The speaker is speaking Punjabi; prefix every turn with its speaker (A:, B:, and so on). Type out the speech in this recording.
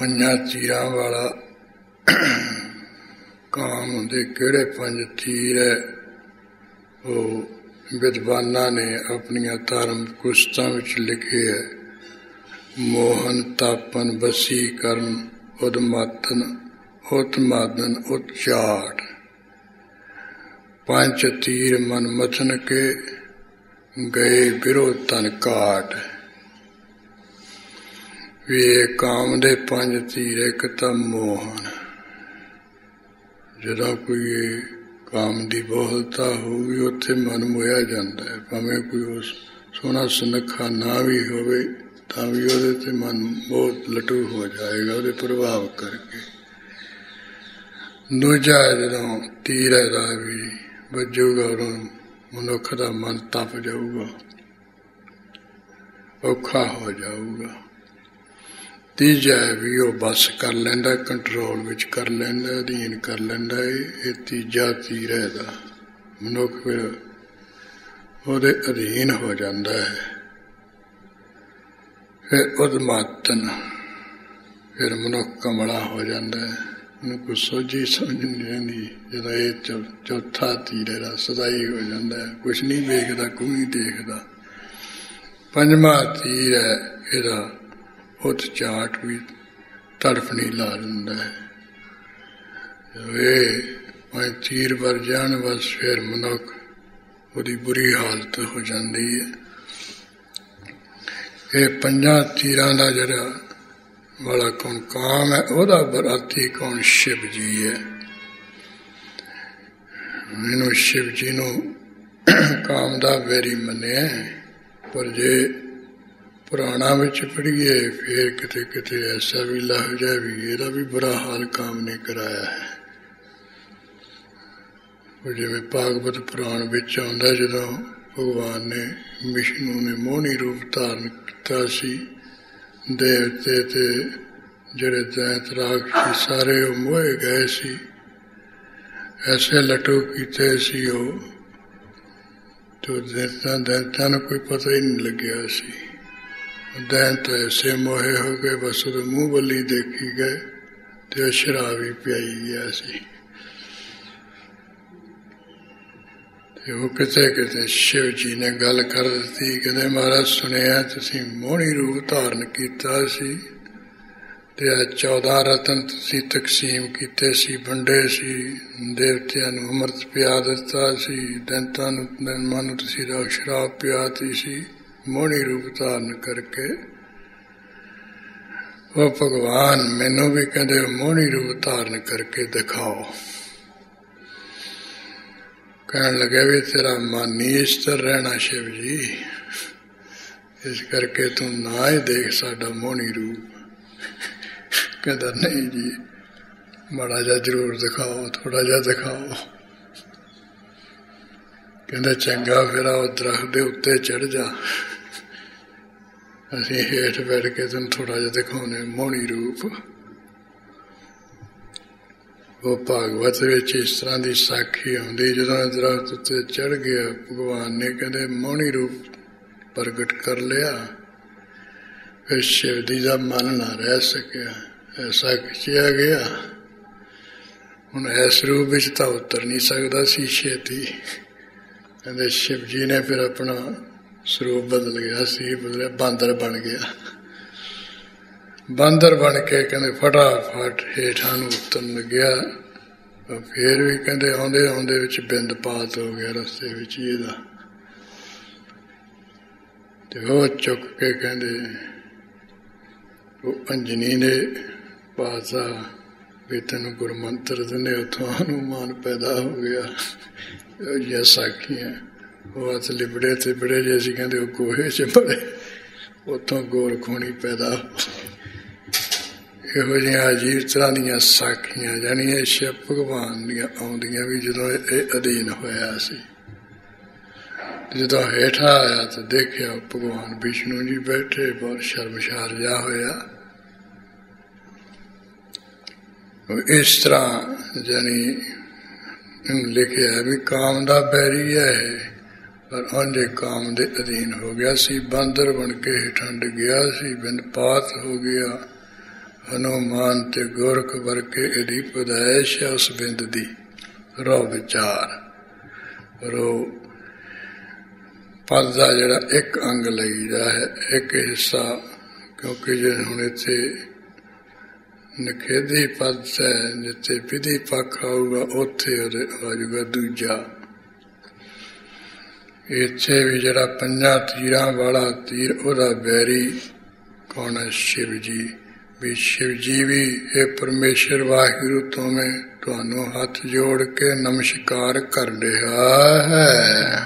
A: ਪੰਜਾਂ ਚੀਰਾਂ ਵਾਲਾ ਕਾਮ ਦੇ ਕਿਹੜੇ ਪੰਜ ਤੀਰ ਹੈ? ਉਹ ਵਿਦਵਾਨਾਂ ਨੇ ਆਪਣੀਆਂ ਧਰਮ ਕੁਸਤਾਂ ਵਿੱਚ ਲਿਖੇ ਹੈ। ਮੋਹਨ, ਤਾਪਨ, ਬਸੀ, ਕਰਨ, ਉਦਮਾਤਨ, ਉਤਮਾਦਨ ਉਚਾਟ ਪੰਜ ਤੀਰ ਮਨ ਮਥਨ ਕੇ ਗਏ ਬਿਰੋ ਤਨ ਕਾਟ। ਵੀ ਕਾਮ ਦੇ ਪੰਜ ਤੀਰ ਇੱਕ ਤਾਂ ਮੋਹਨ ਜਦੋਂ ਕੋਈ ਕਾਮ ਦੀ ਬਹੁਲਤਾ ਹੋਊਗੀ, ਉੱਥੇ ਮਨ ਮੋਇਆ ਜਾਂਦਾ ਹੈ। ਭਾਵੇਂ ਕੋਈ ਉਸ ਸੋਹਣਾ ਸੁਨੱਖਾ ਨਾ ਵੀ ਹੋਵੇ, ਤਾਂ ਵੀ ਉਹਦੇ ਤੇ ਮਨ ਬਹੁਤ ਲਟੂ ਹੋ ਜਾਏਗਾ, ਉਹਦੇ ਪ੍ਰਭਾਵ ਕਰਕੇ। ਦੂਜਾ ਜਦੋਂ ਤੀਰ ਦਾ ਵੀ ਵੱਜੂਗਾ ਉਹ ਮਨੁੱਖ ਦਾ ਮਨ ਤਪ ਜਾਊਗਾ, ਔਖਾ ਹੋ ਜਾਊਗਾ। ਤੀਜਾ ਵੀ ਉਹ ਬਸ ਕਰ ਲੈਂਦਾ ਕੰਟਰੋਲ ਵਿੱਚ ਕਰ ਲੈਂਦਾ, ਅਧੀਨ ਕਰ ਲੈਂਦਾ, ਇਹ ਤੀਜਾ ਤੀਰ ਹੈ ਦਾ ਮਨੁੱਖ ਫਿਰ ਉਹਦੇ ਅਧੀਨ ਹੋ ਜਾਂਦਾ ਹੈ। ਫਿਰ ਉਦਮਾਤਨ, ਫਿਰ ਮਨੁੱਖ ਕਮਲਾ ਹੋ ਜਾਂਦਾ ਹੈ। ਉਹਨੂੰ ਕੋਈ ਸੋਝੀ ਸਮਝ ਨਹੀਂ ਰਹਿੰਦੀ, ਜਦੋਂ ਇਹ ਚੌਥਾ ਤੀਰ ਹੈ, ਸਦਾਈ ਹੋ ਜਾਂਦਾ ਹੈ। ਕੁਝ ਨਹੀਂ ਵੇਖਦਾ, ਕੋਈ ਨਹੀਂ ਦੇਖਦਾ। ਪੰਜਵਾਂ ਤੀਰ ਹੈ ਇਹਦਾ। ਉਤ ਚਾਟ ਵੀ ਤੜਫ ਨਹੀਂ ਲਾ ਦਿੰਦਾ। ਹੈ ਇਹ ਮੈਂ ਤੀਰ ਵਰ ਜਾਣ, ਬਸ ਫਿਰ ਮਨੁੱਖ ਉਹਦੀ ਬੁਰੀ ਹਾਲਤ ਹੋ ਜਾਂਦੀ ਹੈ। ਇਹ ਪੰਜਾਂ ਤੀਰਾਂ ਦਾ ਜਿਹੜਾ ਵਾਲਾ ਕੌਣ ਕਾਮ ਹੈ, ਉਹਦਾ ਬਰਾਤੀ ਕੌਣ ਸ਼ਿਵ ਜੀ ਹੈ। ਇਹਨੂੰ ਸ਼ਿਵ ਜੀ ਨੂੰ ਕਾਮ ਦਾ ਵੈਰੀ ਮੰਨਿਆ ਪਰ ਜੇ ਪੁਰਾਣਾ ਵਿੱਚ ਪੜੀਏ ਫਿਰ ਕਿਤੇ ਕਿਤੇ ਐਸਾ ਵੀ ਲੱਗ ਜਾਏ ਵੀ ਇਹਦਾ ਵੀ ਬੁਰਾ ਹਾਲ ਕਾਮ ਨੇ ਕਰਾਇਆ ਹੈ। ਉਹ ਜਿਵੇਂ ਭਾਗਵਤ ਪੁਰਾਣ ਵਿੱਚ ਆਉਂਦਾ ਜਦੋਂ ਭਗਵਾਨ ਨੇ ਵਿਸ਼ਨੂੰ ਨੇ ਮੋਹਣੀ ਰੂਪ ਧਾਰਨ ਕੀਤਾ ਸੀ, ਦੇਵਤੇ ਤੇ ਜਿਹੜੇ ਦੈਤ ਰਾਖੀ ਸਾਰੇ ਉਹ ਮੋਏ ਗਏ ਸੀ। ਐਸੇ ਲਟੂ ਕੀਤੇ ਸੀ ਉਹ ਜੋ ਦੇਵਤਾਂ ਦੇਵਤਾਂ ਨੂੰ ਕੋਈ ਪਤਾ ਹੀ ਨਹੀਂ ਲੱਗਿਆ ਸੀ। ਦੈਂਤ ਐਸੇ ਮੋਹੇ ਹੋ ਗਏ, ਬਸ ਉਹਦੇ ਮੂੰਹ ਬੱਲੀ ਦੇਖੀ ਗਏ ਤੇ ਸ਼ਰਾਬ ਹੀ ਪਿਆਈ ਗਿਆ ਸੀ। ਤੇ ਉਹ ਕਿਤੇ ਕਿਤੇ ਸ਼ਿਵ ਜੀ ਨੇ ਗੱਲ ਕਰ ਦਿੱਤੀ, ਕਹਿੰਦੇ ਮਹਾਰਾਜ ਸੁਣਿਆ, ਤੁਸੀਂ ਮੋਹਣੀ ਰੂਪ ਧਾਰਨ ਕੀਤਾ ਸੀ ਤੇ ਆ 14 ਰਤਨ ਤੁਸੀਂ ਤਕਸੀਮ ਕੀਤੇ ਸੀ, ਵੰਡੇ ਸੀ, ਦੇਵਤਿਆਂ ਨੂੰ ਅੰਮ੍ਰਿਤ ਪਿਆ ਦਿੱਤਾ ਸੀ, ਦੰਤਾਂ ਨੂੰ ਮਨ ਨੂੰ ਤੁਸੀਂ ਰਾਗ ਸ਼ਰਾਬ ਪਿਆਤੀ ਸੀ। ਮੋਹਣੀ ਰੂਪ ਧਾਰਨ ਕਰਕੇ ਉਹ ਭਗਵਾਨ ਮੈਨੂੰ ਵੀ ਕਹਿੰਦੇ, ਮੋਹਣੀ ਰੂਪ ਧਾਰਨ ਕਰਕੇ ਦਿਖਾਓ। ਕਹਿਣ ਲੱਗੇ ਵੀ ਤੇਰਾ ਮਨ ਨਹੀਂ ਇਸਤਰ ਰਹਿਣਾ ਸ਼ਿਵ ਜੀ। ਇਸ ਕਰਕੇ ਤੂੰ ਨਾ ਹੀ ਦੇਖ ਸਾਡਾ ਮੋਹਣੀ ਰੂਪ। ਕਹਿੰਦਾ, ਨਹੀਂ ਜੀ, ਮਾੜਾ ਜਿਹਾ ਜ਼ਰੂਰ ਦਿਖਾਓ ਥੋੜਾ ਜਿਹਾ ਦਿਖਾਓ। ਕਹਿੰਦਾ, ਚੰਗਾ, ਫਿਰ ਉਹ ਦਰਖਤ ਦੇ ਉੱਤੇ ਚੜ ਜਾ। ਅਸੀਂ ਹੇਠ ਬੈਠ ਕੇ ਤੈਨੂੰ ਥੋੜਾ ਜਿਹਾ ਦਿਖਾਉਨੇ ਮੋਹਣੀ ਰੂਪ। ਉਹ ਭਾਗਵਤ ਵਿੱਚ ਇਸ ਤਰ੍ਹਾਂ ਦੀ ਸਾਖੀ ਆਉਂਦੀ, ਜਦੋਂ ਦਰਖਤ ਉੱਤੇ ਚੜ ਗਿਆ, ਭਗਵਾਨ ਨੇ ਕਹਿੰਦੇ, ਮੋਹਣੀ ਰੂਪ ਪ੍ਰਗਟ ਕਰ ਲਿਆ। ਫਿਰ ਸ਼ਿਵ ਦੀ ਦਾ ਮਨ ਨਾ ਰਹਿ ਸਕਿਆ। ਐਸਾ ਖਿਚਿਆ ਗਿਆ। ਹੁਣ ਇਸ ਰੂਪ ਵਿੱਚ ਤਾਂ ਉਤਰ ਨਹੀਂ ਸਕਦਾ ਸੀ ਛੇਤੀ। ਕਹਿੰਦੇ, ਸ਼ਿਵ ਜੀ ਨੇ ਫਿਰ ਆਪਣਾ ਸਰੂਪ ਬਦਲ ਗਿਆ, ਸੀ ਬਦਲਿਆ, ਬਾਂਦਰ ਬਣ ਗਿਆ। ਬਾਂਦਰ ਬਣ ਕੇ ਕਹਿੰਦੇ, ਫਟਾਫਟ ਹੇਠਾਂ ਨੂੰ ਉਤਰਨ ਲੱਗਿਆ। ਫੇਰ ਵੀ ਕਹਿੰਦੇ, ਆਉਂਦੇ ਆਉਂਦੇ ਵਿੱਚ ਬਿੰਦ ਪਾਤ ਹੋ ਗਿਆ ਰਸਤੇ ਵਿੱਚ ਇਹਦਾ। ਤੇ ਉਹ ਚੁੱਕ ਕੇ ਕਹਿੰਦੇ, ਉਹ ਅੰਜਨੀ ਨੇ ਪਾਸਾ ਵੀ ਤੈਨੂੰ ਗੁਰਮੰਤਰ ਦਿਨੇ ਉਥੋਂ ਹਨੂਮਾਨ ਪੈਦਾ ਹੋ ਗਿਆ। ਇਹ ਇਹ ਸਾਖੀਆਂ। ਉਹ ਅਸ ਲਿਬੜੇ ਤੇ ਬੜੇ ਜੇ ਸੀ, ਕਹਿੰਦੇ ਉਹ ਕੋਹੇ 'ਚ ਬੜੇ। ਉਥੋਂ ਗੋਲ ਖੋਣੀ ਪੈਦਾ ਇਹੋ ਜਿਹੀਆਂ ਅਜੀਬ ਤਰ੍ਹਾਂ ਦੀਆਂ ਸਾਖੀਆਂ ਜਾਨੀਆਂ ਸ਼ਿਵ ਭਗਵਾਨ ਦੀਆਂ ਆਉਂਦੀਆਂ ਵੀ ਜਦੋਂ ਇਹ ਅਧੀਨ ਹੋਇਆ ਸੀ। ਜਦੋਂ ਹੇਠਾਂ ਆਇਆ ਤਾਂ ਦੇਖਿਆ ਭਗਵਾਨ ਵਿਸ਼ਨੂੰ ਜੀ ਬੈਠੇ, ਬਹੁਤ ਸ਼ਰਮਸ਼ਾਰ ਜਾ ਹੋਇਆ। ਇਸ ਤਰ੍ਹਾਂ ਜਾਨੀ ਲਿਖਿਆ ਵੀ ਕਾਮ ਦਾ ਬੈਰੀ ਹੈ ਪਰ ਉਹਦੇ ਕਾਮ ਦੇ ਅਧੀਨ ਹੋ ਗਿਆ ਸੀ, ਬਾਂਦਰ ਬਣ ਕੇ ਹੇਠਾਂ ਗਿਆ ਸੀ, ਬਿਨ ਪਾਤ ਹੋ ਗਿਆ। ਹਨੂਮਾਨ ਤੇ ਗੋਰਖ ਵਰਕੇ ਇਹਦੀ ਪਦਾਇਸ਼ ਹੈ ਉਸ ਬਿੰਦ ਦੀ। ਰੋ ਵਿਚਾਰ। ਰੋ ਪਦ ਦਾ ਜਿਹੜਾ ਇੱਕ ਅੰਗ ਲਈਦਾ ਹੈ, ਇੱਕ ਹਿੱਸਾ, ਕਿਉਂਕਿ ਜੇ ਹੁਣ ਇੱਥੇ ਨਖੇਦੀ ਪਦ ਹੈ, ਜਿੱਥੇ ਵਿਧੀ ਪੱਖ ਆਊਗਾ, ਉੱਥੇ ਆ ਜਾਊਗਾ ਦੂਜਾ। ਇੱਥੇ ਵੀ ਜਿਹੜਾ ਪੰਜਾਂ ਤੀਰਾਂ ਵਾਲਾ ਤੀਰ, ਉਹਦਾ ਬੈਰੀ ਕੌਣ ਹੈ? ਸ਼ਿਵ ਜੀ। ਵੀ ਸ਼ਿਵ ਜੀ ਵੀ ਇਹ ਪਰਮੇਸ਼ਰ ਵਾਹਿਗੁਰੂ ਤੋਂ ਮੈਂ ਤੁਹਾਨੂੰ ਹੱਥ ਜੋੜ ਕੇ ਨਮਸਕਾਰ ਕਰ ਰਿਹਾ ਹੈ